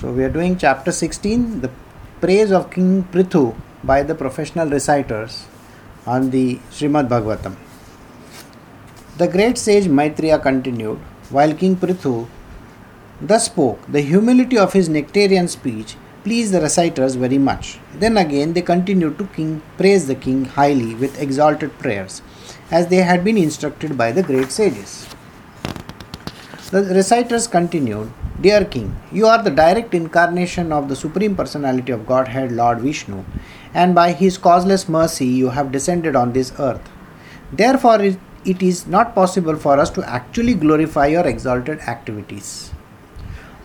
So we are doing chapter 16, the praise of King Prithu by the professional reciters on the Srimad Bhagavatam. The great sage Maitreya continued, while King Prithu thus spoke, the humility of his nectarian speech pleased the reciters very much. Then again they continued to king, praise the king highly with exalted prayers, as they had been instructed by the great sages. The reciters continued, Dear King, you are the direct incarnation of the Supreme Personality of Godhead, Lord Vishnu, and by his causeless mercy you have descended on this earth. Therefore, it, is not possible for us to actually glorify your exalted activities.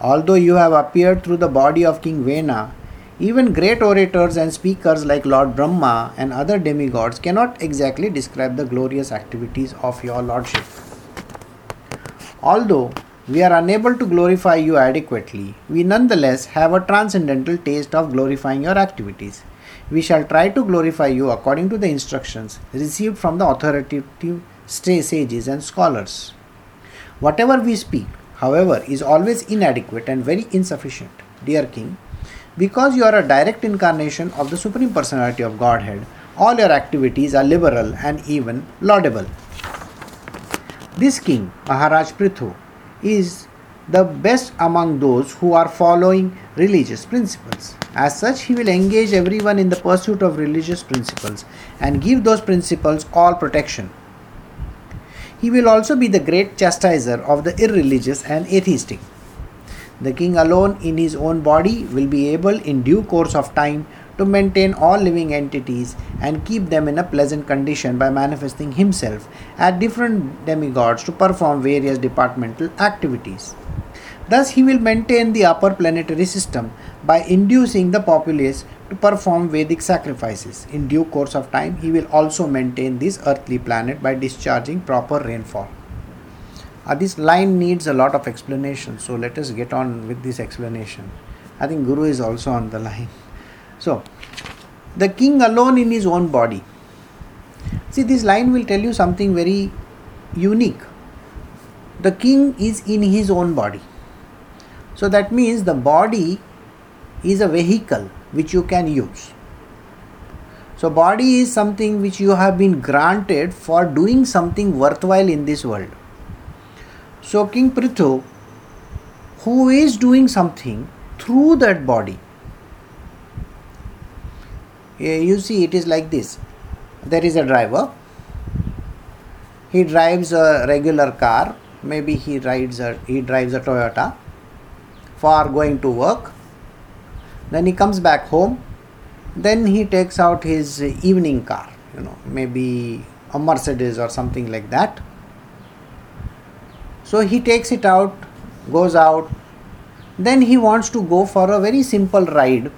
Although you have appeared through the body of King Vena, even great orators and speakers like Lord Brahma and other demigods cannot exactly describe the glorious activities of your Lordship. Although we are unable to glorify you adequately, we nonetheless have a transcendental taste of glorifying your activities. We shall try to glorify you according to the instructions received from the authoritative sages and scholars. Whatever we speak, however, is always inadequate and very insufficient. Dear King, because you are a direct incarnation of the Supreme Personality of Godhead, all your activities are liberal and even laudable. This king, Maharaj Prithu, is the best among those who are following religious principles. As such, he will engage everyone in the pursuit of religious principles and give those principles all protection. He will also be the great chastiser of the irreligious and atheistic. The king alone in his own body will be able in due course of time to maintain all living entities and keep them in a pleasant condition by manifesting himself at different demigods to perform various departmental activities. Thus, he will maintain the upper planetary system by inducing the populace to perform Vedic sacrifices. In due course of time, he will also maintain this earthly planet by discharging proper rainfall. Uh, this line needs a lot of explanation, so let us get on with this explanation. I think Guru is also on the line. So, the king alone in his own body. See, this line will tell you something very unique. The king is in his own body. So, that means the body is a vehicle which you can use. So, body is something which you have been granted for doing something worthwhile in this world. So, King Prithu, who is doing something through that body, you see it is like this. There is a driver. He drives a regular car. Maybe he rides a he drives a toyota for going to work. Then he comes back home. Then he takes out his evening car you know maybe a mercedes or something like that. So he takes it out goes out. Then he wants to go for a very simple ride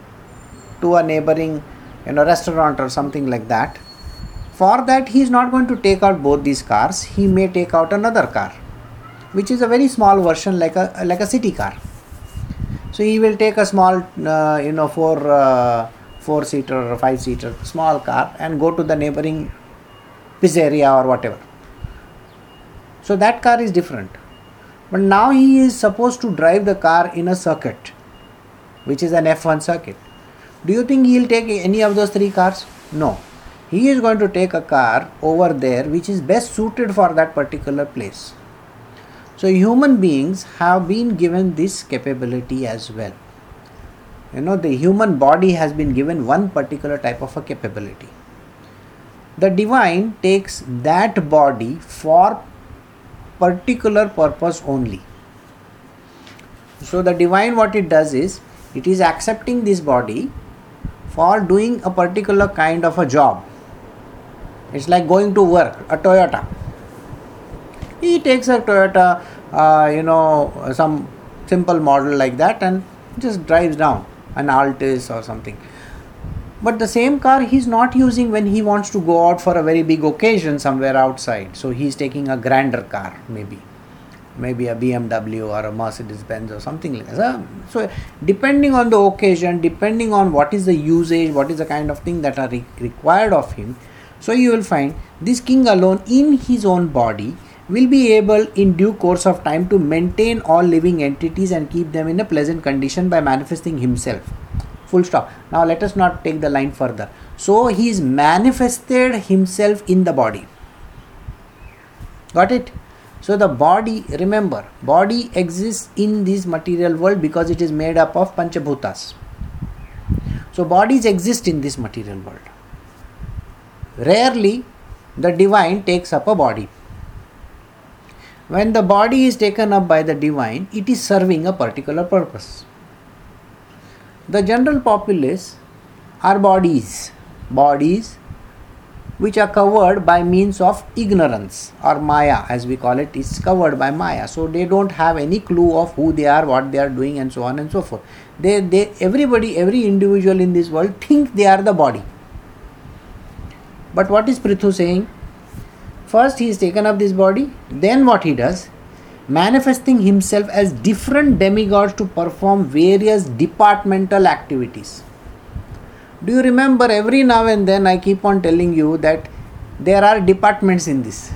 to a neighboring in a restaurant or something like that. For that he is not going to take out both these cars. He may take out another car which is a very small version like a like a city car. So he will take a small uh, you know four uh, four seater or five seater small car and go to the neighboring pizzeria or whatever. So that car is different. But now he is supposed to drive the car in a circuit which is an F1 circuit do you think he'll take any of those three cars? No. He is going to take a car over there which is best suited for that particular place. So, human beings have been given this capability as well. You know, the human body has been given one particular type of a capability. The divine takes that body for particular purpose only. So, the divine, what it does is, it is accepting this body for doing a particular kind of a job. It's like going to work, a Toyota. He takes a Toyota, uh, you know, some simple model like that and just drives down an Altis or something. But the same car he's not using when he wants to go out for a very big occasion somewhere outside. So he's taking a grander car, maybe maybe a BMW or a Mercedes Benz or something like that. So, depending on the occasion, depending on what is the usage, what is the kind of thing that are re- required of him, so you will find this king alone in his own body will be able in due course of time to maintain all living entities and keep them in a pleasant condition by manifesting himself. Full stop. Now let us not take the line further. So he is manifested himself in the body. Got it so the body remember body exists in this material world because it is made up of panchabhutas. So bodies exist in this material world. Rarely the divine takes up a body. When the body is taken up by the divine, it is serving a particular purpose. The general populace are bodies, bodies which are covered by means of ignorance or maya as we call it is covered by maya. So they don't have any clue of who they are what they are doing and so on and so forth. They they everybody every individual in this world think they are the body. But what is prithu saying? First, he is taken up this body, then, what he does, manifesting himself as different demigods to perform various departmental activities. Do you remember every now and then I keep on telling you that there are departments in this?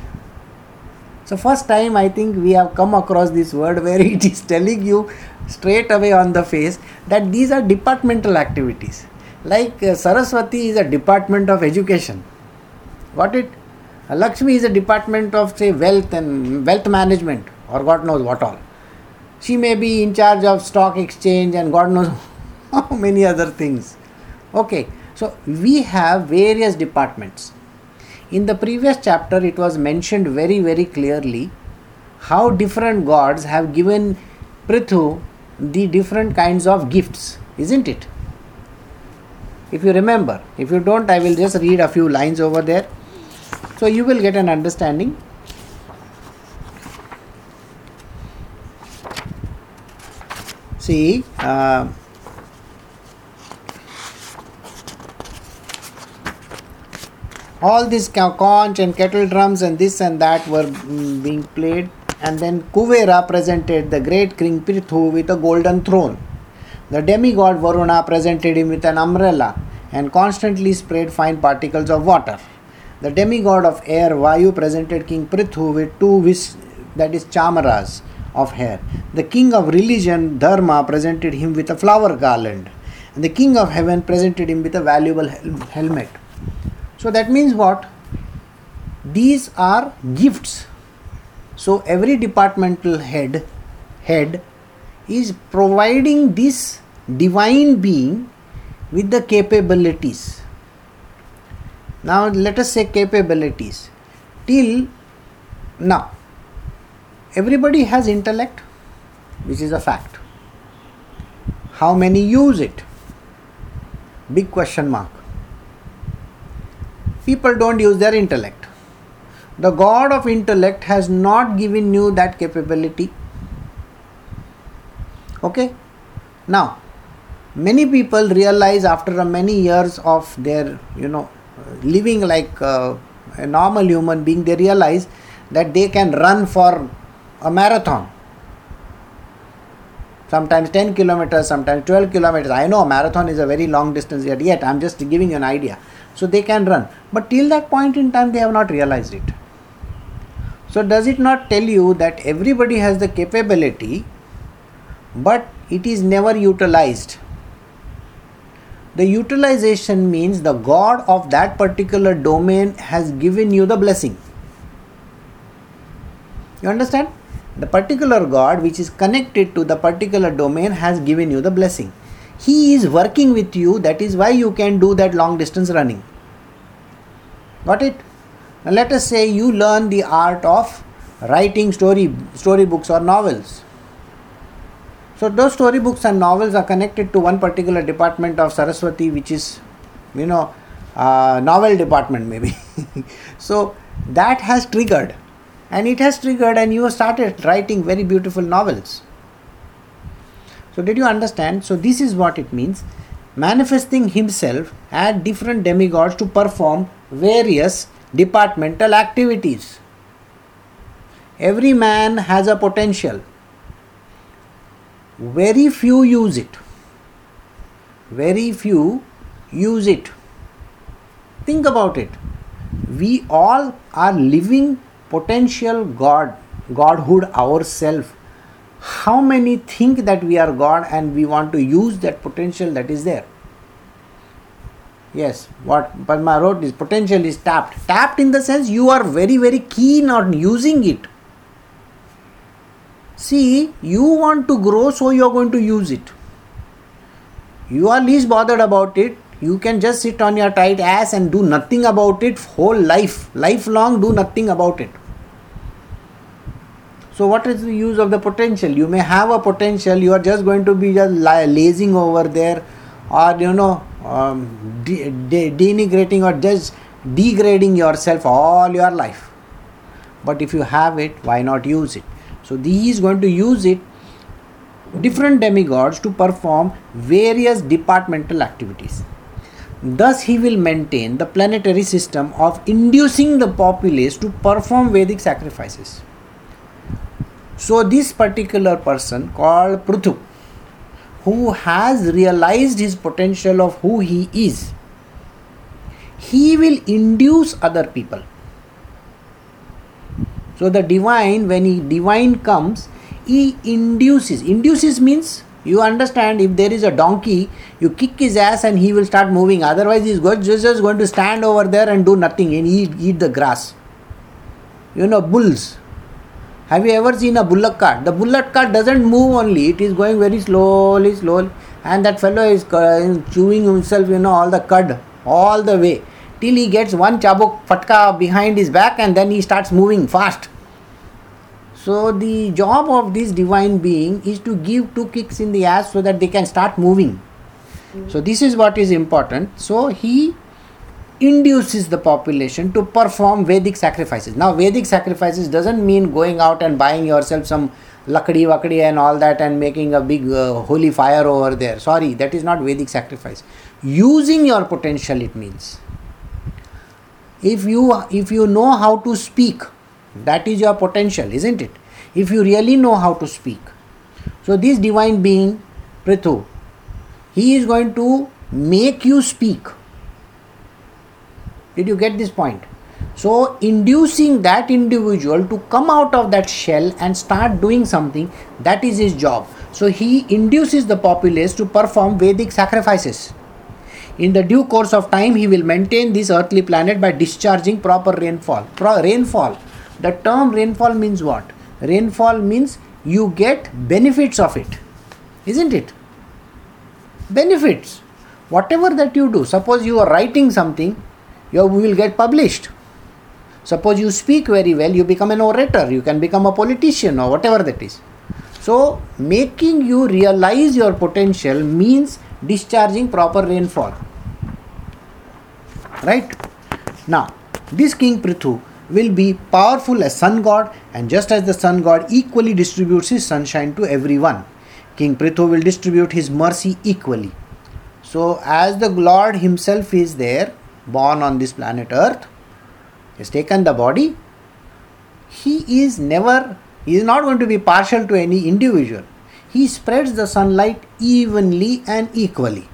So, first time I think we have come across this word where it is telling you straight away on the face that these are departmental activities. Like uh, Saraswati is a department of education. Got it? Lakshmi is a department of say wealth and wealth management or God knows what all. She may be in charge of stock exchange and God knows how many other things. Okay, so we have various departments. In the previous chapter, it was mentioned very, very clearly how different gods have given Prithu the different kinds of gifts, isn't it? If you remember, if you don't, I will just read a few lines over there. So you will get an understanding. See, uh, all these conch and kettle drums and this and that were mm, being played and then Kuvera presented the great king Prithu with a golden throne. The demigod Varuna presented him with an umbrella and constantly sprayed fine particles of water. The demigod of air Vayu presented King Prithu with two vis- that is chamaras of hair. The king of religion Dharma presented him with a flower garland. And the king of heaven presented him with a valuable hel- helmet. So that means what? These are gifts. So every departmental head head is providing this divine being with the capabilities now let us say capabilities. Till now, everybody has intellect, which is a fact. How many use it? Big question mark. People don't use their intellect. The God of intellect has not given you that capability. Okay? Now, many people realize after many years of their, you know, living like uh, a normal human being, they realize that they can run for a marathon. Sometimes 10 kilometers, sometimes 12 kilometers. I know marathon is a very long distance yet, yet I'm just giving you an idea. So they can run. But till that point in time, they have not realized it. So, does it not tell you that everybody has the capability, but it is never utilized? The utilization means the God of that particular domain has given you the blessing. You understand? The particular God which is connected to the particular domain has given you the blessing. He is working with you, that is why you can do that long distance running. Got it? Now let us say you learn the art of writing story storybooks or novels so those storybooks and novels are connected to one particular department of Saraswati, which is, you know, uh, novel department maybe. so that has triggered, and it has triggered, and you started writing very beautiful novels. So did you understand? So this is what it means. Manifesting himself at different demigods to perform various departmental activities. Every man has a potential very few use it very few use it think about it we all are living potential God, Godhood ourself, how many think that we are God and we want to use that potential that is there? Yes, what Padma wrote is potential is tapped. Tapped in the sense you are very, very keen on using it. See, you want to grow, so you are going to use it. You are least bothered about it. You can just sit on your tight ass and do nothing about it whole life. Lifelong, do nothing about it. So, what is the use of the potential? You may have a potential, you are just going to be just lazing over there, or you know, um, de- de- denigrating or just degrading yourself all your life. But if you have it, why not use it? So, he is going to use it different demigods to perform various departmental activities. Thus, he will maintain the planetary system of inducing the populace to perform Vedic sacrifices. So, this particular person called Prithu who has realized his potential of who he is, he will induce other people. So the divine, when he divine comes, he induces. Induces means you understand if there is a donkey, you kick his ass and he will start moving. Otherwise, he's just going to stand over there and do nothing and eat, eat the grass. You know, bulls have you ever seen a bullock cart? The bullock cart doesn't move only, it is going very slowly, slowly, and that fellow is chewing himself, you know, all the cud all the way till he gets one chabuk fatka behind his back and then he starts moving fast. So, the job of this divine being is to give two kicks in the ass so that they can start moving. So, this is what is important. So, he induces the population to perform Vedic sacrifices. Now, Vedic sacrifices doesn't mean going out and buying yourself some lakdi wakdi and all that and making a big uh, holy fire over there. Sorry, that is not Vedic sacrifice. Using your potential, it means. If you if you know how to speak, that is your potential, isn't it? If you really know how to speak. So this divine being, Prithu, he is going to make you speak did you get this point? So, inducing that individual to come out of that shell and start doing something, that is his job. So, he induces the populace to perform Vedic sacrifices. In the due course of time, he will maintain this earthly planet by discharging proper rainfall. Pro- rainfall. The term rainfall means what? Rainfall means you get benefits of it, isn't it? Benefits. Whatever that you do, suppose you are writing something, you will get published. Suppose you speak very well, you become an orator, you can become a politician or whatever that is. So, making you realize your potential means discharging proper rainfall. Right? Now, this King Prithu will be powerful as sun god, and just as the sun god equally distributes his sunshine to everyone, King Prithu will distribute his mercy equally. So, as the Lord himself is there, born on this planet Earth, has taken the body, he is never, he is not going to be partial to any individual. He spreads the sunlight evenly and equally.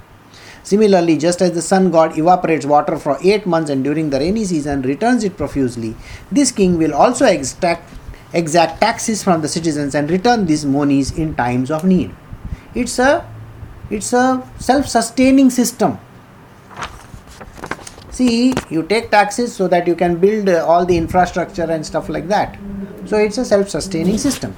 Similarly, just as the sun god evaporates water for 8 months and during the rainy season returns it profusely, this king will also extract exact taxes from the citizens and return these monies in times of need. It's a it's a self-sustaining system see you take taxes so that you can build uh, all the infrastructure and stuff like that. So it's a self-sustaining system.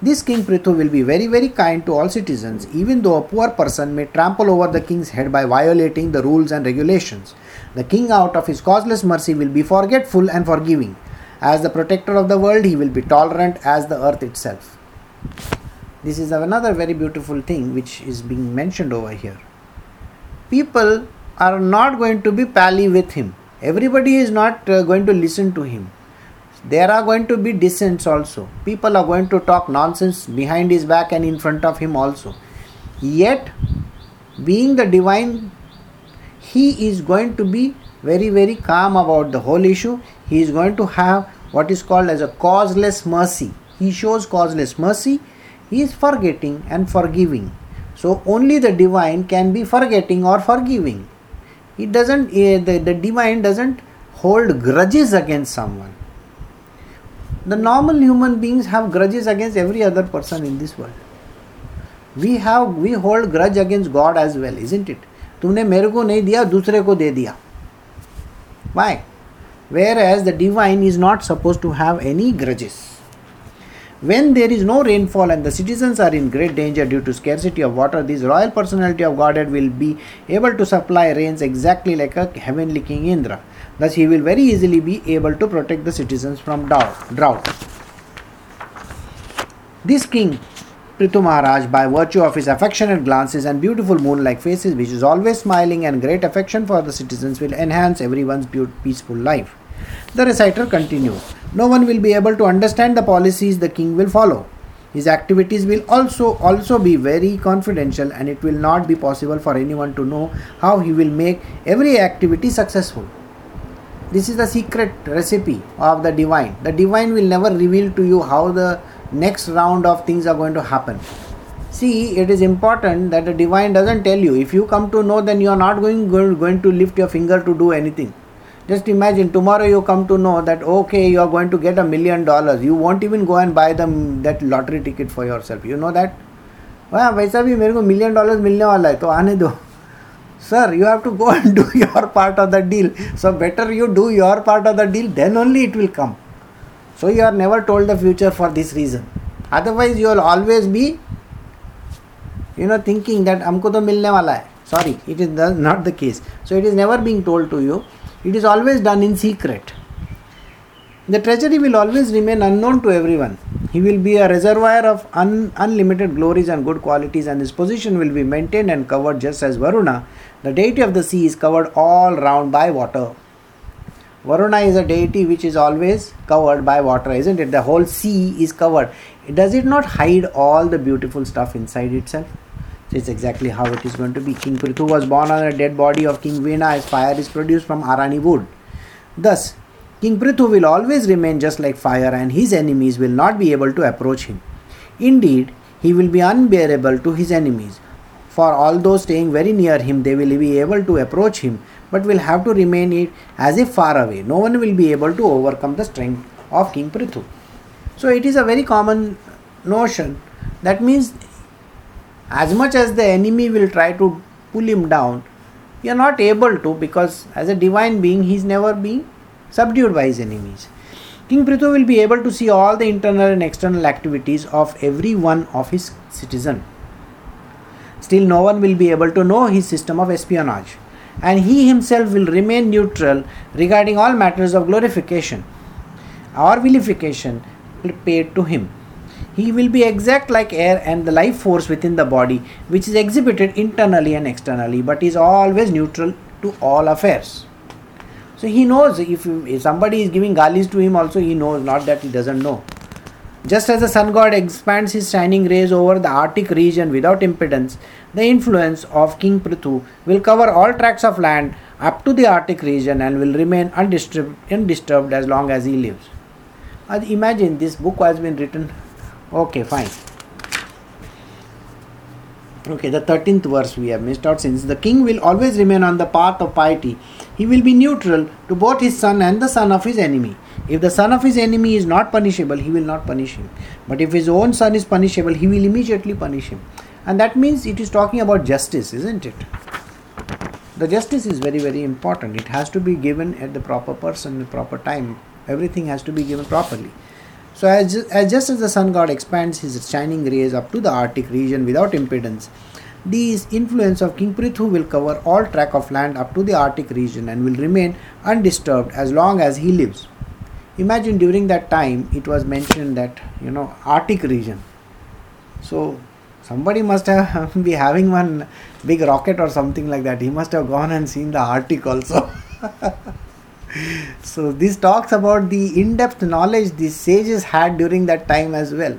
This king prithu will be very very kind to all citizens even though a poor person may trample over the king's head by violating the rules and regulations. The king out of his causeless mercy will be forgetful and forgiving. As the protector of the world he will be tolerant as the earth itself. This is another very beautiful thing which is being mentioned over here. People are not going to be pally with him. Everybody is not uh, going to listen to him. There are going to be dissents also. People are going to talk nonsense behind his back and in front of him also. Yet, being the divine, he is going to be very, very calm about the whole issue. He is going to have what is called as a causeless mercy. He shows causeless mercy. He is forgetting and forgiving. So, only the divine can be forgetting or forgiving it doesn't uh, the, the divine doesn't hold grudges against someone The normal human beings have grudges against every other person in this world. We have we hold grudge against God as well, isn't it? तुमने मेरे को नहीं दिया दूसरे को दे दिया Why? Whereas the divine is not supposed to have any grudges. When there is no rainfall and the citizens are in great danger due to scarcity of water, this royal personality of Godhead will be able to supply rains exactly like a heavenly king Indra. Thus, he will very easily be able to protect the citizens from drought. This king, Prithu Maharaj, by virtue of his affectionate glances and beautiful moon like faces, which is always smiling and great affection for the citizens, will enhance everyone's peaceful life. The reciter continues No one will be able to understand the policies the king will follow. His activities will also also be very confidential and it will not be possible for anyone to know how he will make every activity successful. This is the secret recipe of the divine. The divine will never reveal to you how the next round of things are going to happen. See, it is important that the divine doesn't tell you. If you come to know, then you are not going, going to lift your finger to do anything. Just imagine tomorrow you come to know that okay you are going to get a million dollars. You won't even go and buy them that lottery ticket for yourself. You know that? वहाँ वैसा भी मेरे को million dollars मिलने वाला है तो आने दो sir you have to go and do your part of the deal so better you do your part of the deal then only it will come so you are never told the future for this reason otherwise you will always be you know thinking that हमको तो मिलने वाला है sorry it is not the case so it is never being told to you it is always done in secret. The treasury will always remain unknown to everyone. He will be a reservoir of un- unlimited glories and good qualities, and his position will be maintained and covered just as Varuna, the deity of the sea, is covered all round by water. Varuna is a deity which is always covered by water, isn't it? The whole sea is covered. Does it not hide all the beautiful stuff inside itself? So it's exactly how it is going to be. King Prithu was born on a dead body of King Vena as fire is produced from Arani wood. Thus, King Prithu will always remain just like fire and his enemies will not be able to approach him. Indeed, he will be unbearable to his enemies. For although staying very near him, they will be able to approach him, but will have to remain it as if far away. No one will be able to overcome the strength of King Prithu. So it is a very common notion. That means as much as the enemy will try to pull him down, you are not able to because as a divine being he is never being subdued by his enemies. King Prithu will be able to see all the internal and external activities of every one of his citizen. Still, no one will be able to know his system of espionage, and he himself will remain neutral regarding all matters of glorification or vilification paid to him. He will be exact like air and the life force within the body, which is exhibited internally and externally, but is always neutral to all affairs. So he knows if, somebody is giving galis to him, also he knows, not that he doesn't know. Just as the sun god expands his shining rays over the Arctic region without impedance, the influence of King Prithu will cover all tracts of land up to the Arctic region and will remain undisturbed, undisturbed as long as he lives. Imagine this book has been written okay fine. Okay the 13th verse we have missed out since the king will always remain on the path of piety. He will be neutral to both his son and the son of his enemy. If the son of his enemy is not punishable he will not punish him. But if his own son is punishable he will immediately punish him. And that means it is talking about justice isn't it? The justice is very very important. It has to be given at the proper person the proper time. Everything has to be given properly so, as, as just as the sun god expands his shining rays up to the Arctic region without impedance, the influence of King Prithu will cover all track of land up to the Arctic region and will remain undisturbed as long as he lives. Imagine during that time it was mentioned that you know Arctic region. So somebody must have be having one big rocket or something like that. He must have gone and seen the Arctic also. so this talks about the in-depth knowledge the sages had during that time as well.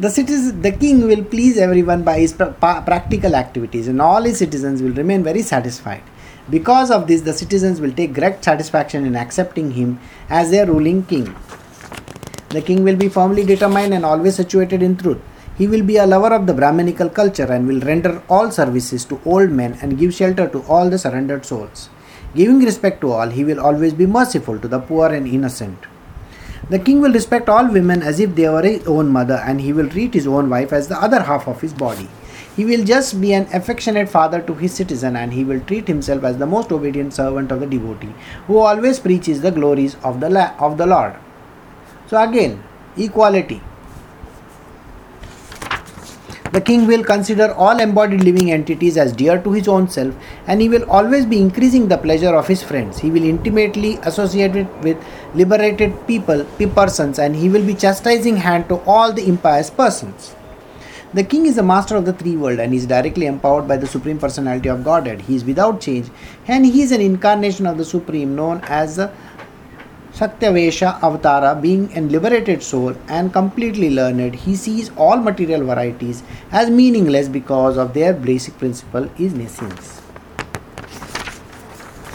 The citizen, the king will please everyone by his pra- practical activities and all his citizens will remain very satisfied. Because of this the citizens will take great satisfaction in accepting him as their ruling king. The king will be firmly determined and always situated in truth. He will be a lover of the brahmanical culture and will render all services to old men and give shelter to all the surrendered souls Giving respect to all, he will always be merciful to the poor and innocent. The king will respect all women as if they were his own mother, and he will treat his own wife as the other half of his body. He will just be an affectionate father to his citizen, and he will treat himself as the most obedient servant of the devotee, who always preaches the glories of the, la- of the Lord. So, again, equality. The king will consider all embodied living entities as dear to his own self, and he will always be increasing the pleasure of his friends. He will intimately associate it with liberated people, persons, and he will be chastising hand to all the impious persons. The king is the master of the three world and is directly empowered by the supreme personality of Godhead. He is without change, and he is an incarnation of the supreme, known as the Satyavesha Avatara, being a liberated soul and completely learned, he sees all material varieties as meaningless because of their basic principle is nescience.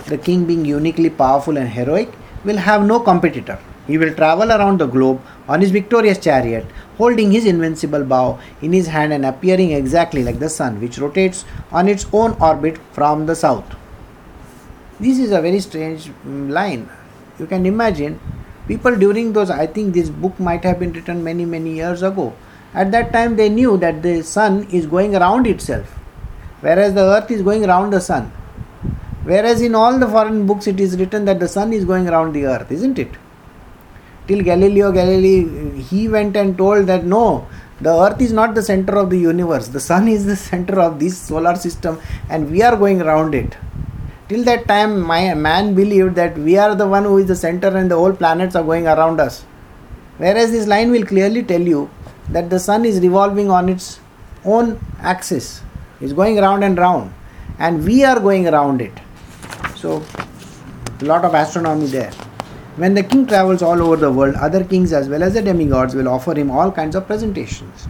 The king, being uniquely powerful and heroic, will have no competitor. He will travel around the globe on his victorious chariot, holding his invincible bow in his hand and appearing exactly like the sun, which rotates on its own orbit from the south. This is a very strange mm, line you can imagine people during those i think this book might have been written many many years ago. At that time they knew that the sun is going around itself whereas the earth is going around the sun. Whereas in all the foreign books it is written that the sun is going around the earth isn't it? Till galileo galilei he went and told that no the earth is not the center of the universe. The sun is the center of this solar system and we are going around it till that time my man believed that we are the one who is the center and the whole planets are going around us. Whereas this line will clearly tell you that the sun is revolving on its own axis. Is going round and round and we are going around it. So a lot of astronomy there. When the king travels all over the world other kings as well as the demigods will offer him all kinds of presentations.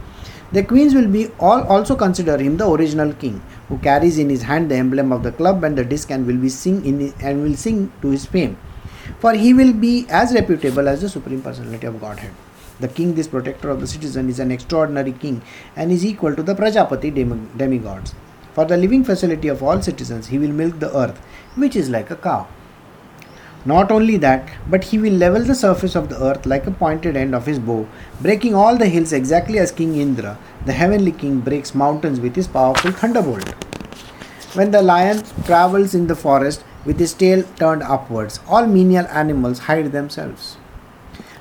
The queens will be all also consider him the original king who carries in his hand the emblem of the club and the disc and will be sing in and will sing to his fame. For he will be as reputable as the supreme personality of godhead. The king this protector of the citizen is an extraordinary king and is equal to the prajapati demigods. For the living facility of all citizens he will milk the earth which is like a cow. Not only that, but he will level the surface of the earth like a pointed end of his bow, breaking all the hills exactly as King Indra, the heavenly king, breaks mountains with his powerful thunderbolt. When the lion travels in the forest with his tail turned upwards, all menial animals hide themselves.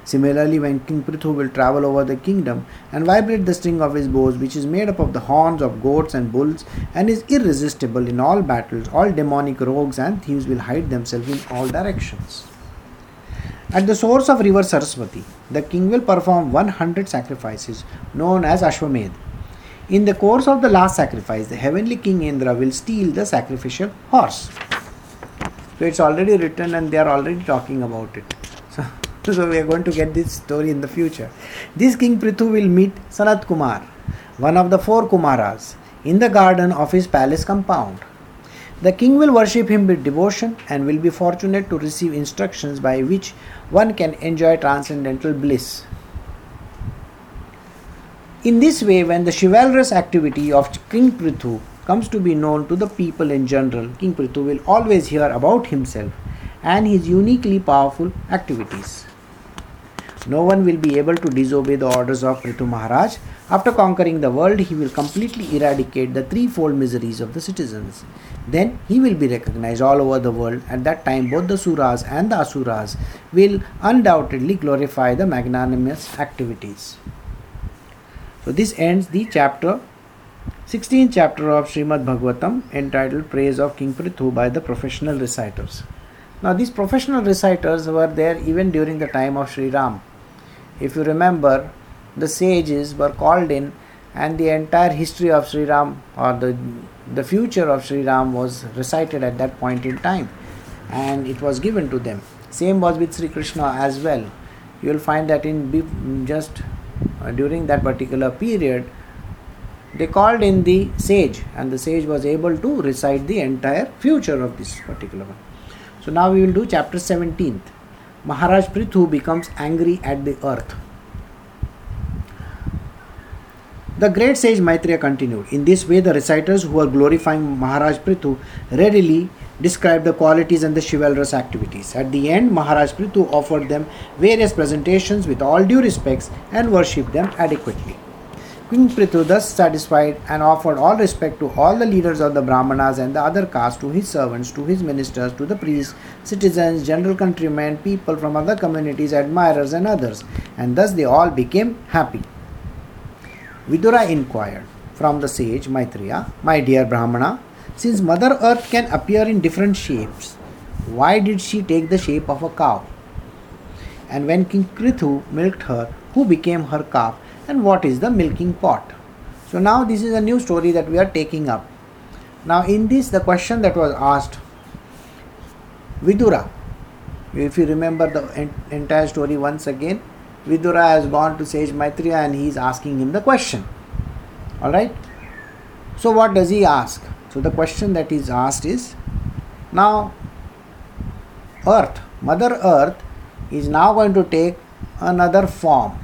Similarly, when King Prithu will travel over the kingdom and vibrate the string of his bows, which is made up of the horns of goats and bulls, and is irresistible in all battles, all demonic rogues and thieves will hide themselves in all directions. At the source of river Saraswati, the king will perform 100 sacrifices known as Ashwamedh. In the course of the last sacrifice, the heavenly king Indra will steal the sacrificial horse. So it's already written and they are already talking about it. So so we are going to get this story in the future. This King Prithu will meet Sanat Kumar, one of the four Kumaras, in the garden of his palace compound. The king will worship him with devotion and will be fortunate to receive instructions by which one can enjoy transcendental bliss. In this way, when the chivalrous activity of King Prithu comes to be known to the people in general, King Prithu will always hear about himself and his uniquely powerful activities. No one will be able to disobey the orders of Prithu Maharaj. After conquering the world, he will completely eradicate the threefold miseries of the citizens. Then he will be recognized all over the world. At that time, both the Suras and the Asuras will undoubtedly glorify the magnanimous activities. So, this ends the chapter 16th chapter of Srimad Bhagavatam entitled Praise of King Prithu by the professional reciters. Now, these professional reciters were there even during the time of Sri Ram. If you remember, the sages were called in, and the entire history of Sri Ram or the the future of Sri Ram was recited at that point in time, and it was given to them. Same was with Sri Krishna as well. You will find that in just uh, during that particular period, they called in the sage, and the sage was able to recite the entire future of this particular one. So now we will do chapter 17th. Maharaj Prithu becomes angry at the earth. The great sage Maitreya continued. In this way, the reciters who are glorifying Maharaj Prithu readily described the qualities and the chivalrous activities. At the end, Maharaj Prithu offered them various presentations with all due respects and worshipped them adequately. King Prithu thus satisfied and offered all respect to all the leaders of the Brahmanas and the other castes, to his servants, to his ministers, to the priests, citizens, general countrymen, people from other communities, admirers, and others, and thus they all became happy. Vidura inquired from the sage Maitreya, My dear Brahmana, since Mother Earth can appear in different shapes, why did she take the shape of a cow? And when King Prithu milked her, who became her calf, and what is the milking pot? So now this is a new story that we are taking up. Now in this, the question that was asked, Vidura, if you remember the entire story once again, Vidura has gone to sage Maitreya and he is asking him the question. Alright? So what does he ask? So the question that is asked is now earth, mother earth is now going to take another form.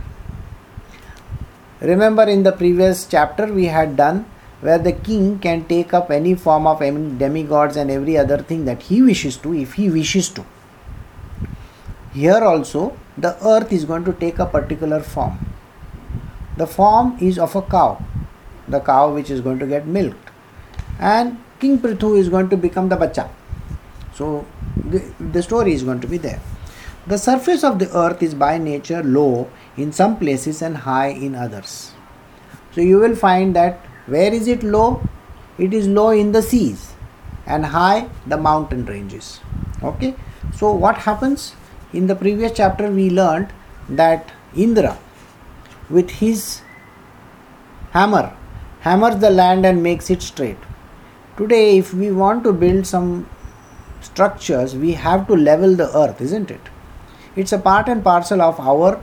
Remember in the previous chapter we had done where the king can take up any form of demigods and every other thing that he wishes to if he wishes to. Here also the earth is going to take a particular form. The form is of a cow, the cow which is going to get milked and King Prithu is going to become the bacha. So the, the story is going to be there. The surface of the earth is by nature low in some places and high in others. So you will find that where is it low? It is low in the seas and high the mountain ranges. Okay. So what happens? In the previous chapter we learned that Indra with his hammer hammers the land and makes it straight Today, if we want to build some structures, we have to level the earth, isn't it? It's a part and parcel of our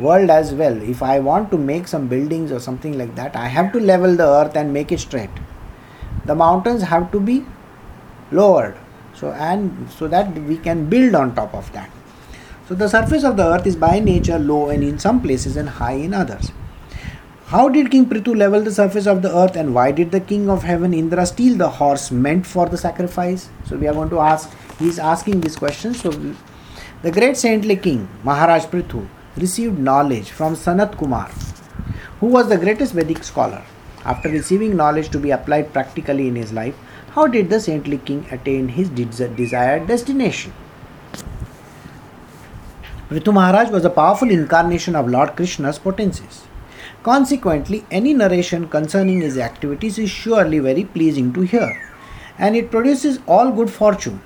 world as well. If I want to make some buildings or something like that, I have to level the earth and make it straight. The mountains have to be lowered so and so that we can build on top of that. So the surface of the earth is by nature low and in some places and high in others. How did King Prithu level the surface of the earth and why did the king of heaven Indra steal the horse meant for the sacrifice? So we are going to ask, he is asking this question. So the great saintly king Maharaj Prithu received knowledge from Sanat Kumar, who was the greatest Vedic scholar. After receiving knowledge to be applied practically in his life, how did the saintly king attain his desired destination? Prithu Maharaj was a powerful incarnation of Lord Krishna's potencies. Consequently, any narration concerning his activities is surely very pleasing to hear, and it produces all good fortune.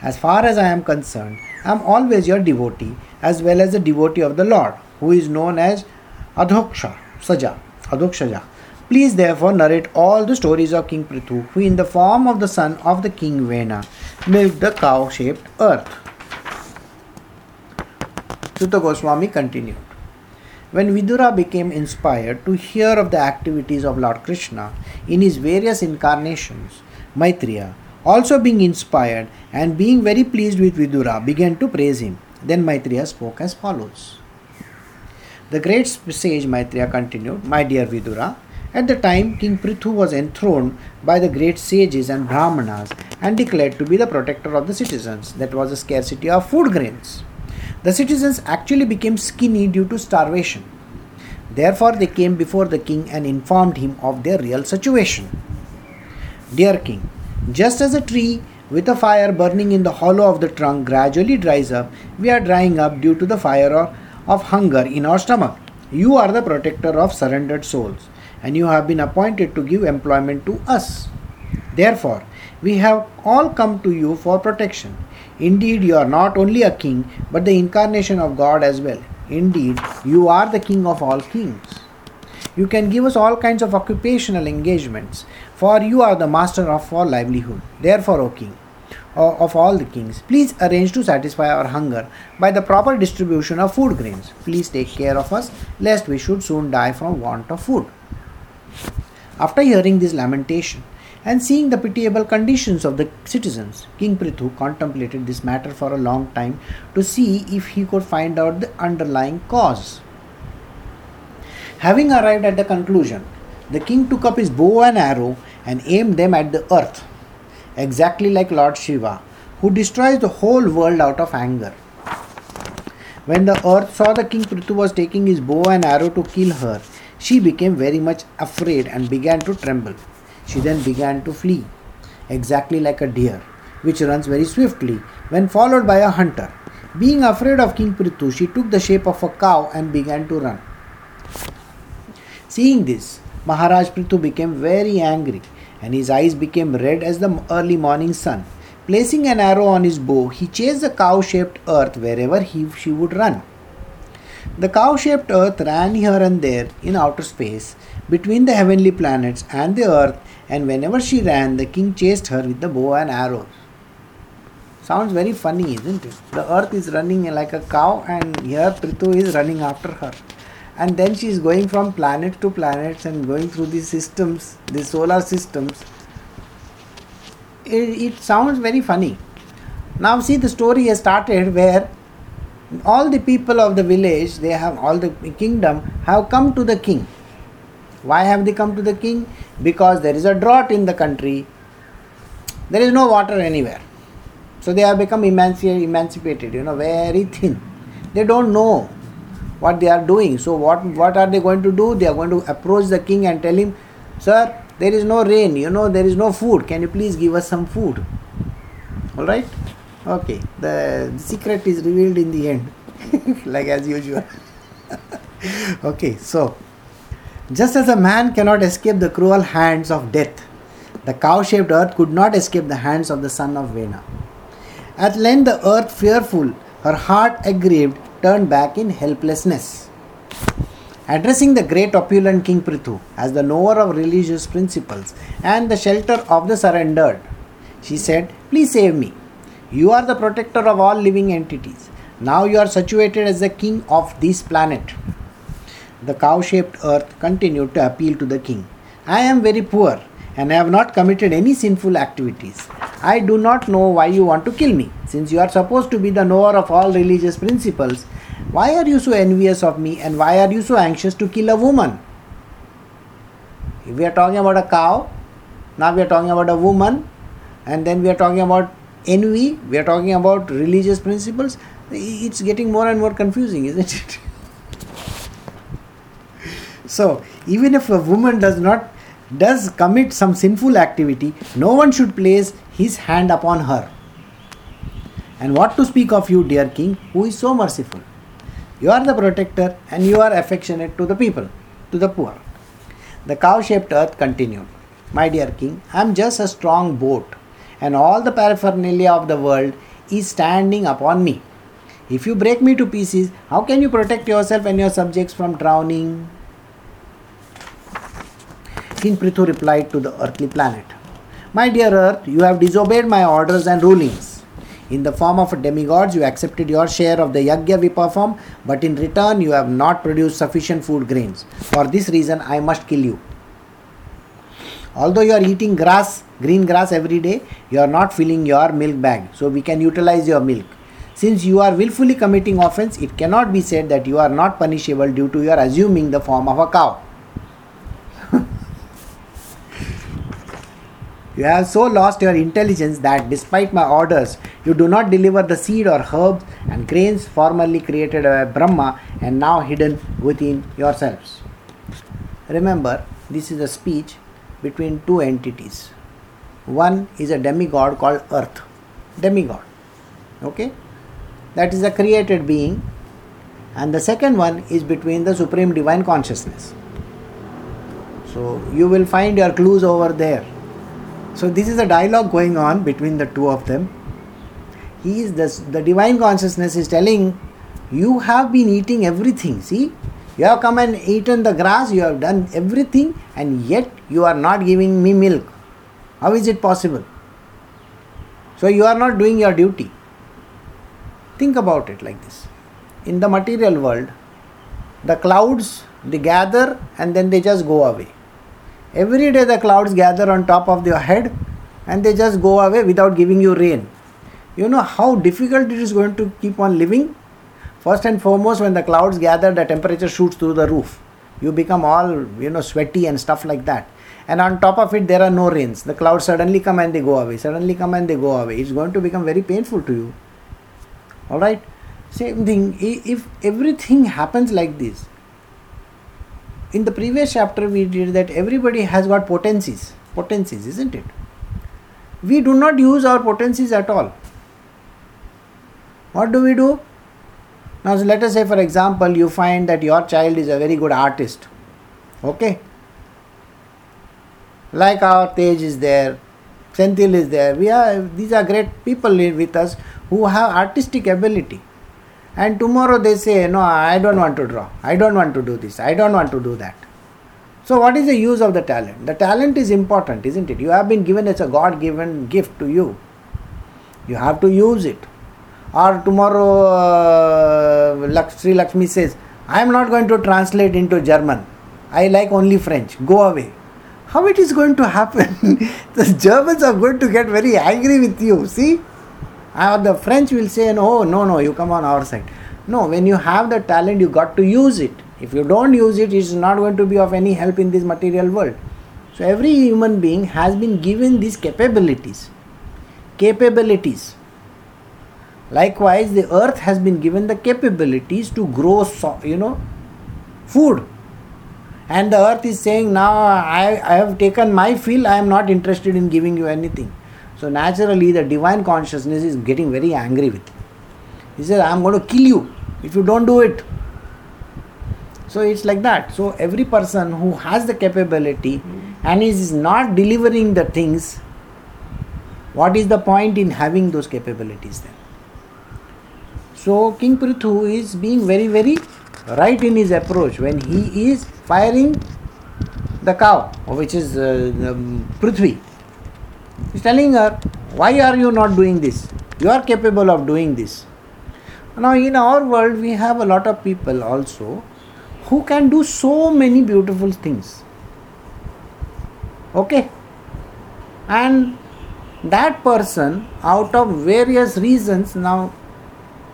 As far as I am concerned, I am always your devotee as well as the devotee of the Lord, who is known as Adhoksha Saja. Adhokshaja. Please therefore narrate all the stories of King Prithu, who in the form of the son of the king Vena milked the cow-shaped earth. Suta Goswami continued. When Vidura became inspired to hear of the activities of Lord Krishna in his various incarnations, Maitreya, also being inspired and being very pleased with Vidura, began to praise him. Then Maitreya spoke as follows. The great sage Maitreya continued, My dear Vidura, at the time King Prithu was enthroned by the great sages and brahmanas and declared to be the protector of the citizens. That was a scarcity of food grains. The citizens actually became skinny due to starvation. Therefore, they came before the king and informed him of their real situation. Dear king, just as a tree with a fire burning in the hollow of the trunk gradually dries up, we are drying up due to the fire of hunger in our stomach. You are the protector of surrendered souls, and you have been appointed to give employment to us. Therefore, we have all come to you for protection. Indeed, you are not only a king, but the incarnation of God as well. Indeed, you are the king of all kings. You can give us all kinds of occupational engagements, for you are the master of all livelihood. Therefore, O king, of all the kings, please arrange to satisfy our hunger by the proper distribution of food grains. Please take care of us, lest we should soon die from want of food. After hearing this lamentation, and seeing the pitiable conditions of the citizens, King Prithu contemplated this matter for a long time to see if he could find out the underlying cause. Having arrived at the conclusion, the king took up his bow and arrow and aimed them at the earth. exactly like Lord Shiva, who destroys the whole world out of anger. When the earth saw the king Prithu was taking his bow and arrow to kill her, she became very much afraid and began to tremble. She then began to flee, exactly like a deer, which runs very swiftly when followed by a hunter. Being afraid of King Prithu, she took the shape of a cow and began to run. Seeing this, Maharaj Prithu became very angry and his eyes became red as the early morning sun. Placing an arrow on his bow, he chased the cow shaped earth wherever he, she would run. The cow shaped earth ran here and there in outer space between the heavenly planets and the earth, and whenever she ran, the king chased her with the bow and arrows. Sounds very funny, isn't it? The earth is running like a cow, and here Prithu is running after her. And then she is going from planet to planets and going through these systems, the solar systems. It, it sounds very funny. Now, see, the story has started where all the people of the village, they have all the kingdom, have come to the king. Why have they come to the king? Because there is a drought in the country. There is no water anywhere so they have become emancipated, you know, very thin. They don't know what they are doing. So what what are they going to do? They are going to approach the king and tell him, Sir, there is no rain, you know, there is no food. Can you please give us some food? Alright? Okay. The, the secret is revealed in the end. like as usual. okay, so just as a man cannot escape the cruel hands of death, the cow shaped earth could not escape the hands of the son of Vena. At length, the earth, fearful, her heart aggrieved, turned back in helplessness. Addressing the great opulent King Prithu as the knower of religious principles and the shelter of the surrendered, she said, Please save me. You are the protector of all living entities. Now you are situated as the king of this planet. The cow shaped earth continued to appeal to the king. I am very poor and I have not committed any sinful activities. I do not know why you want to kill me. Since you are supposed to be the knower of all religious principles, why are you so envious of me and why are you so anxious to kill a woman? If we are talking about a cow, now we are talking about a woman, and then we are talking about envy, we are talking about religious principles. It's getting more and more confusing, isn't it? so, even if a woman does not does commit some sinful activity, no one should place his hand upon her. And what to speak of you, dear king, who is so merciful? You are the protector and you are affectionate to the people, to the poor. The cow shaped earth continued My dear king, I am just a strong boat, and all the paraphernalia of the world is standing upon me. If you break me to pieces, how can you protect yourself and your subjects from drowning? King Prithu replied to the earthly planet My dear earth, you have disobeyed my orders and rulings. In the form of demigods, you accepted your share of the yagya we perform, but in return, you have not produced sufficient food grains. For this reason, I must kill you. Although you are eating grass, green grass every day, you are not filling your milk bag, so we can utilize your milk. Since you are willfully committing offense, it cannot be said that you are not punishable due to your assuming the form of a cow. You have so lost your intelligence that despite my orders, you do not deliver the seed or herbs and grains formerly created by Brahma and now hidden within yourselves. Remember, this is a speech between two entities. One is a demigod called Earth, demigod. Okay? That is a created being. And the second one is between the Supreme Divine Consciousness. So you will find your clues over there so this is a dialogue going on between the two of them. He is the, the divine consciousness is telling you have been eating everything. See, you have come and eaten the grass, you have done everything, and yet you are not giving me milk. How is it possible? So you are not doing your duty. Think about it like this. In the material world, the clouds they gather and then they just go away. Every day the clouds gather on top of your head and they just go away without giving you rain. You know how difficult it is going to keep on living? First and foremost, when the clouds gather, the temperature shoots through the roof. You become all, you know, sweaty and stuff like that. and on top of it there are no rains. The clouds suddenly come and they go away, suddenly come and they go away. It's going to become very painful to you. Alright? Same thing, if everything happens like this, in the previous chapter we did that everybody has got potencies, potencies, isn't it? We do not use our potencies at all. What do we do? Now, let us say, for example, you find that your child is a very good artist. Okay? Like our Tej is there, Senthil is there. We are these are great people with us who have artistic ability. And tomorrow they say, No, I don't want to draw. I don't want to do this. I don't want to do that. So, what is the use of the talent? The talent is important, isn't it? You have been given as a God given gift to you. You have to use it or tomorrow uh, Sri Lakshmi says, I am not going to translate into German. I like only French. Go away. How it is going to happen? the Germans are going to get very angry with you. See? Or the French will say, no, no, no, you come on our side. No, when you have the talent, you got to use it. If you don't use it, it's not going to be of any help in this material world. So every human being has been given these capabilities. Capabilities Likewise, the earth has been given the capabilities to grow, so, you know, food. And the earth is saying, now I, I have taken my fill, I am not interested in giving you anything. So naturally, the divine consciousness is getting very angry with you. He says, I am going to kill you if you don't do it. So it's like that. So every person who has the capability and is not delivering the things, what is the point in having those capabilities then? So King Prithu is being very very right in his approach when he is firing the cow, which is uh, um, Prithvi. He's telling her, why are you not doing this? You are capable of doing this. Now in our world we have a lot of people also who can do so many beautiful things. Okay? And that person out of various reasons now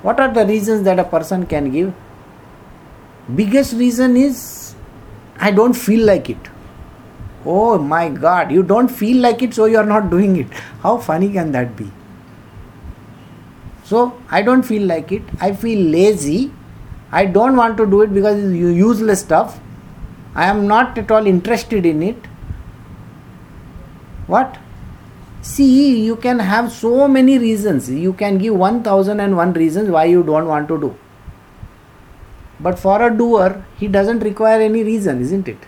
what are the reasons that a person can give? Biggest reason is I don't feel like it. Oh my god, you don't feel like it, so you are not doing it. How funny can that be? So I don't feel like it. I feel lazy. I don't want to do it because it's useless stuff. I am not at all interested in it. What? See, you can have so many reasons. You can give 1001 reasons why you don't want to do. But for a doer, he doesn't require any reason, isn't it?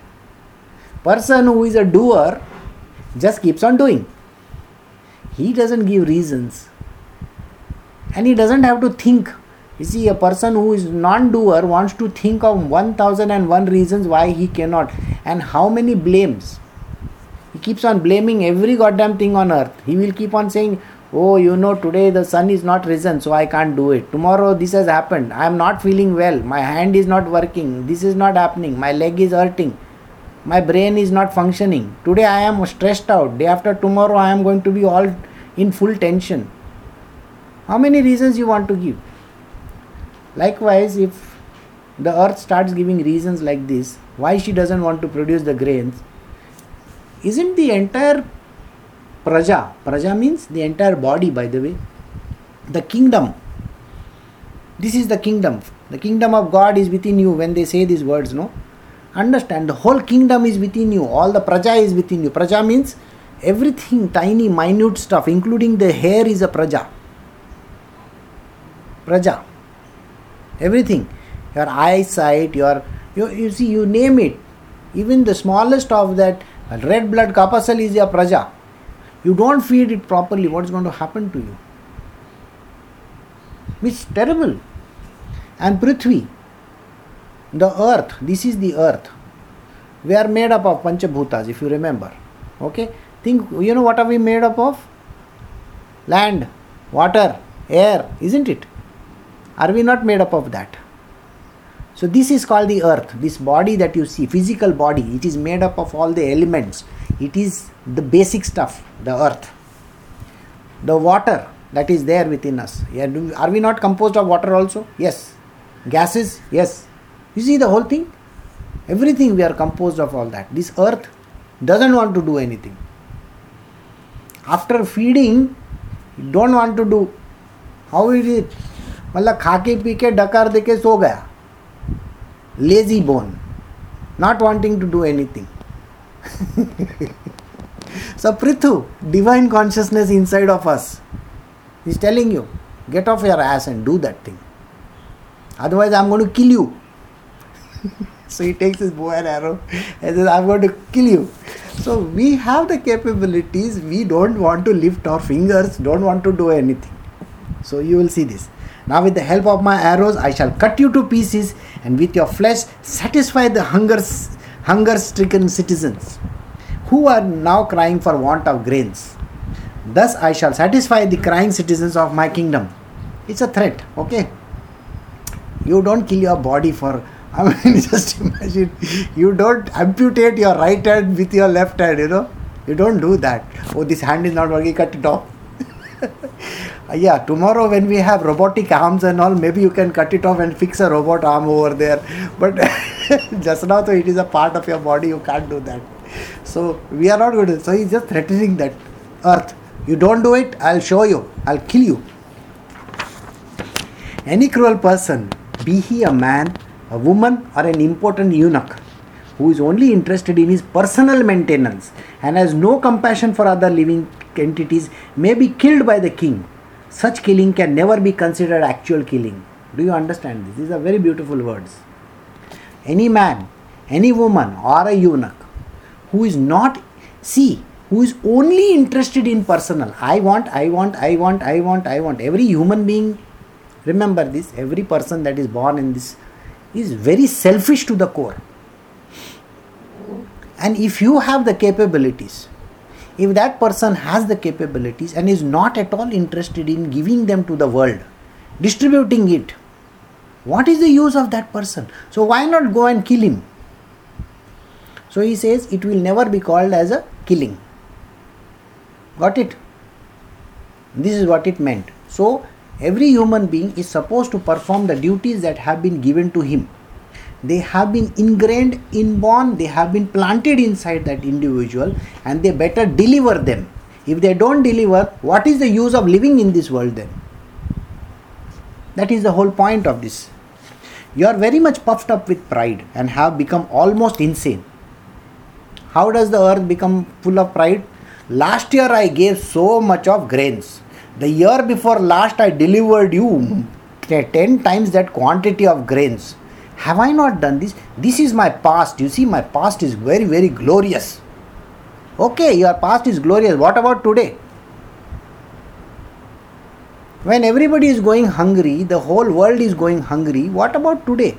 Person who is a doer just keeps on doing. He doesn't give reasons. And he doesn't have to think. You see, a person who is non doer wants to think of 1001 reasons why he cannot and how many blames he keeps on blaming every goddamn thing on earth. He will keep on saying, Oh, you know, today the sun is not risen, so I can't do it. Tomorrow this has happened. I am not feeling well. My hand is not working. This is not happening. My leg is hurting. My brain is not functioning. Today I am stressed out. Day after tomorrow I am going to be all in full tension. How many reasons you want to give? Likewise, if the earth starts giving reasons like this, why she doesn't want to produce the grains, isn't the entire praja, praja means the entire body, by the way, the kingdom. This is the kingdom. The kingdom of God is within you when they say these words, no? Understand, the whole kingdom is within you, all the praja is within you. Praja means everything, tiny, minute stuff, including the hair, is a praja. Praja. Everything. Your eyesight, your, you, you see, you name it. Even the smallest of that red blood corpuscle is a praja. You don't feed it properly, what is going to happen to you? It's terrible. And Prithvi, the earth, this is the earth. We are made up of Panchabhutas, if you remember. Okay? Think, you know what are we made up of? Land, water, air, isn't it? Are we not made up of that? So this is called the earth. This body that you see, physical body, it is made up of all the elements. It is the basic stuff, the earth. The water that is there within us. Are we not composed of water also? Yes. Gases? Yes. You see the whole thing? Everything we are composed of all that. This earth, doesn't want to do anything. After feeding, don't want to do. How is it? मतलब खा के P के डकार दे के सो गया lazy bone not wanting to do anything so prithu divine consciousness inside of us is telling you get off your ass and do that thing otherwise i'm going to kill you so he takes his bow and arrow and says i'm going to kill you so we have the capabilities we don't want to lift our fingers don't want to do anything so you will see this now, with the help of my arrows, I shall cut you to pieces, and with your flesh, satisfy the hunger, hunger-stricken citizens, who are now crying for want of grains. Thus, I shall satisfy the crying citizens of my kingdom. It's a threat, okay? You don't kill your body for. I mean, just imagine. You don't amputate your right hand with your left hand. You know, you don't do that. Oh, this hand is not working. Cut it off. Yeah tomorrow when we have robotic arms and all maybe you can cut it off and fix a robot arm over there but just now so it is a part of your body you can't do that so we are not going to so he's just threatening that earth you don't do it i'll show you i'll kill you any cruel person be he a man a woman or an important eunuch who is only interested in his personal maintenance and has no compassion for other living entities may be killed by the king such killing can never be considered actual killing. Do you understand this? These are very beautiful words. Any man, any woman, or a eunuch who is not, see, who is only interested in personal, I want, I want, I want, I want, I want. Every human being, remember this, every person that is born in this is very selfish to the core. And if you have the capabilities, if that person has the capabilities and is not at all interested in giving them to the world, distributing it, what is the use of that person? So, why not go and kill him? So, he says it will never be called as a killing. Got it? This is what it meant. So, every human being is supposed to perform the duties that have been given to him they have been ingrained, inborn, they have been planted inside that individual, and they better deliver them. If they don't deliver, what is the use of living in this world then? That is the whole point of this. You are very much puffed up with pride and have become almost insane. How does the earth become full of pride? Last year I gave so much of grains. The year before last I delivered you 10 times that quantity of grains have I not done this? This is my past. You see, my past is very, very glorious. Okay, your past is glorious. What about today? When everybody is going hungry, the whole world is going hungry, what about today?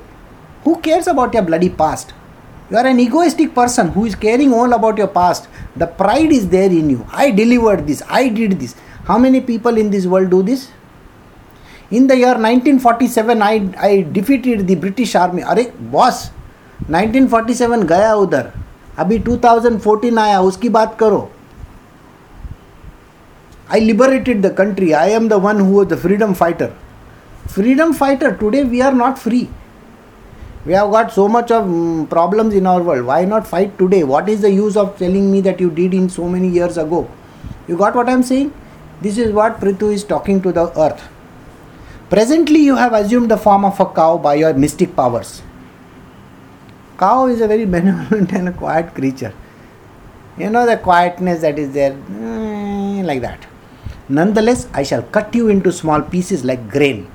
Who cares about your bloody past? You are an egoistic person who is caring all about your past. The pride is there in you. I delivered this, I did this. How many people in this world do this? In the year 1947 I I defeated the British army अरे boss 1947 गया उधर अभी 2014 आया उसकी बात करो आई liberated the country I am the one who the freedom fighter freedom fighter today we are not free we have got so much of um, problems in our world why not fight today what is the use of telling me that you did in so many years ago you got what i'm saying This is what prithu is talking to the earth Presently, you have assumed the form of a cow by your mystic powers. Cow is a very benevolent and a quiet creature. You know the quietness that is there, eh, like that. Nonetheless, I shall cut you into small pieces like grain,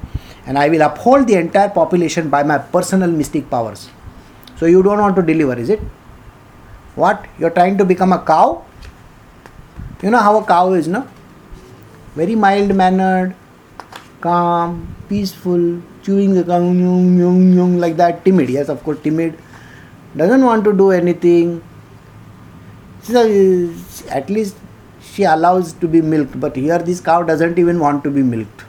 and I will uphold the entire population by my personal mystic powers. So, you don't want to deliver, is it? What? You're trying to become a cow? You know how a cow is, no? Very mild mannered, calm, peaceful, chewing the gum, yung, yung, yung, like that, timid. Yes, of course, timid. Doesn't want to do anything. So, at least she allows to be milked, but here this cow doesn't even want to be milked.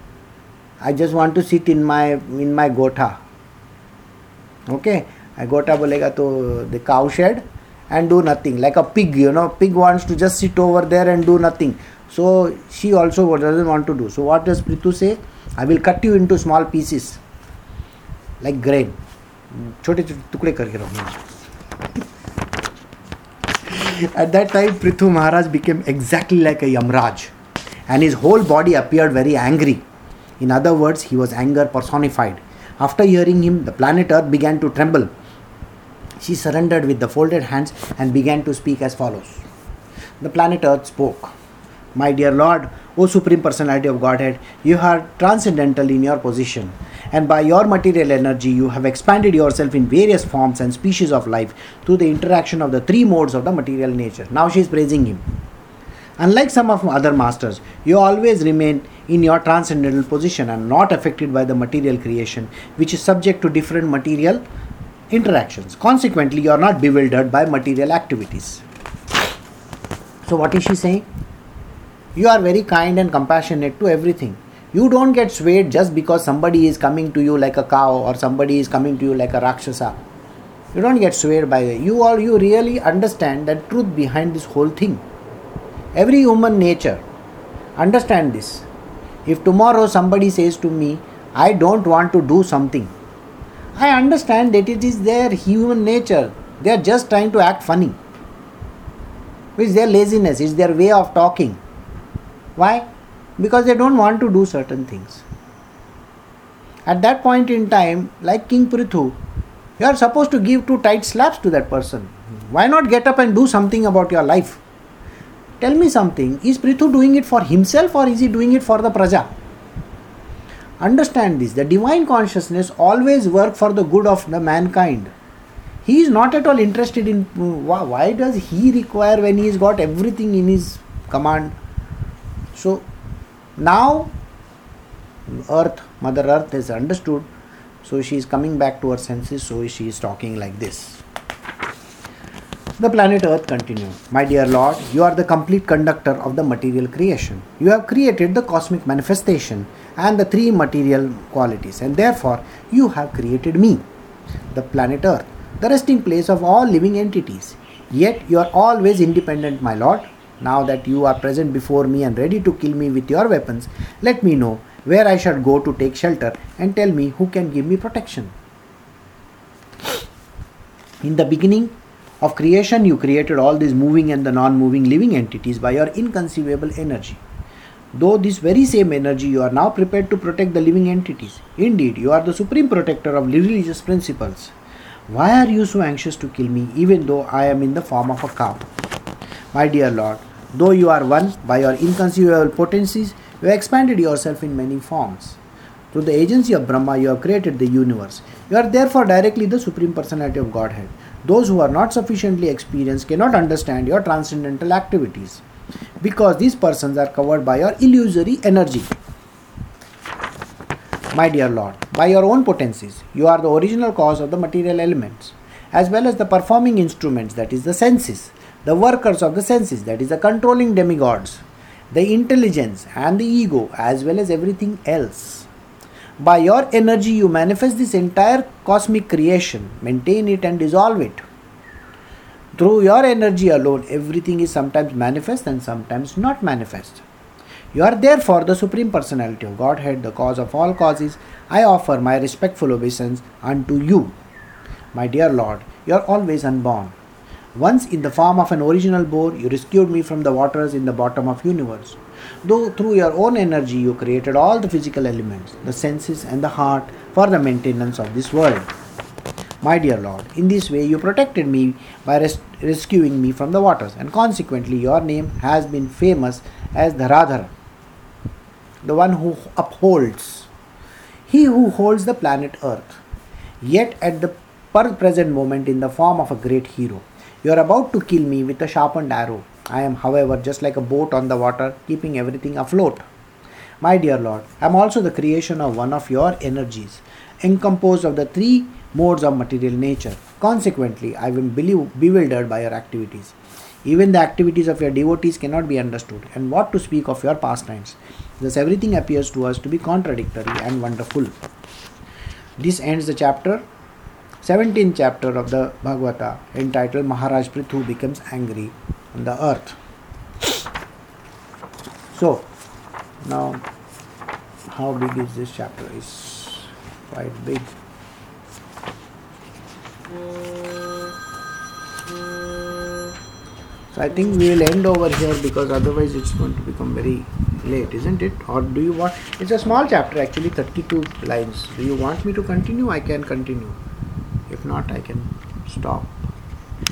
I just want to sit in my in my gotha. Okay, I gotha bolega to the cow shed and do nothing like a pig. You know, pig wants to just sit over there and do nothing. So she also doesn't want to do. So what does Prithu say? I will cut you into small pieces, like grain. छोटे छोटे टुकड़े करके रहूंगा At that time, Prithu Maharaj became exactly like a Yamraj, and his whole body appeared very angry. In other words, he was anger personified. After hearing him, the planet Earth began to tremble. She surrendered with the folded hands and began to speak as follows. The planet Earth spoke. My dear Lord, O Supreme Personality of Godhead, you are transcendental in your position, and by your material energy, you have expanded yourself in various forms and species of life through the interaction of the three modes of the material nature. Now she is praising him. Unlike some of other masters, you always remain in your transcendental position and not affected by the material creation, which is subject to different material interactions. Consequently, you are not bewildered by material activities. So, what is she saying? You are very kind and compassionate to everything. You don't get swayed just because somebody is coming to you like a cow or somebody is coming to you like a rakshasa. You don't get swayed by it. You all you really understand the truth behind this whole thing. Every human nature. Understand this. If tomorrow somebody says to me, I don't want to do something, I understand that it is their human nature. They are just trying to act funny. It's their laziness, it's their way of talking. Why? Because they don't want to do certain things. At that point in time, like King Prithu, you are supposed to give two tight slaps to that person. Why not get up and do something about your life? Tell me something. Is Prithu doing it for himself or is he doing it for the praja? Understand this. The divine consciousness always work for the good of the mankind. He is not at all interested in why does he require when he has got everything in his command. So now Earth, Mother Earth has understood. So she is coming back to her senses. So she is talking like this. The planet Earth continued. My dear Lord, you are the complete conductor of the material creation. You have created the cosmic manifestation and the three material qualities, and therefore you have created me, the planet Earth, the resting place of all living entities. Yet you are always independent, my Lord. Now that you are present before me and ready to kill me with your weapons, let me know where I should go to take shelter and tell me who can give me protection. In the beginning, of creation, you created all these moving and the non moving living entities by your inconceivable energy. Though this very same energy, you are now prepared to protect the living entities. Indeed, you are the supreme protector of religious principles. Why are you so anxious to kill me, even though I am in the form of a cow? My dear Lord, though you are one by your inconceivable potencies, you have expanded yourself in many forms. Through the agency of Brahma, you have created the universe. You are therefore directly the Supreme Personality of Godhead. Those who are not sufficiently experienced cannot understand your transcendental activities because these persons are covered by your illusory energy. My dear Lord, by your own potencies, you are the original cause of the material elements, as well as the performing instruments, that is, the senses, the workers of the senses, that is, the controlling demigods, the intelligence and the ego, as well as everything else. By your energy, you manifest this entire cosmic creation, maintain it, and dissolve it. Through your energy alone, everything is sometimes manifest and sometimes not manifest. You are therefore the Supreme Personality of Godhead, the cause of all causes. I offer my respectful obeisance unto you. My dear Lord, you are always unborn. Once in the form of an original boar, you rescued me from the waters in the bottom of universe. Though through your own energy you created all the physical elements, the senses and the heart for the maintenance of this world. My dear Lord, in this way you protected me by res- rescuing me from the waters, and consequently your name has been famous as Dharadhara, the one who upholds, he who holds the planet Earth. Yet at the present moment, in the form of a great hero, you are about to kill me with a sharpened arrow I am, however, just like a boat on the water, keeping everything afloat. My dear Lord, I am also the creation of one of your energies, composed of the three modes of material nature. Consequently, I am bewildered by your activities. Even the activities of your devotees cannot be understood, and what to speak of your pastimes. Thus, everything appears to us to be contradictory and wonderful. This ends the chapter 17th chapter of the Bhagavata entitled Maharaj Prithu becomes angry on the earth. So, now how big is this chapter? Is quite big. So I think we will end over here because otherwise it's going to become very late, isn't it? Or do you want? It's a small chapter actually, 32 lines. Do you want me to continue? I can continue. Not, I can stop.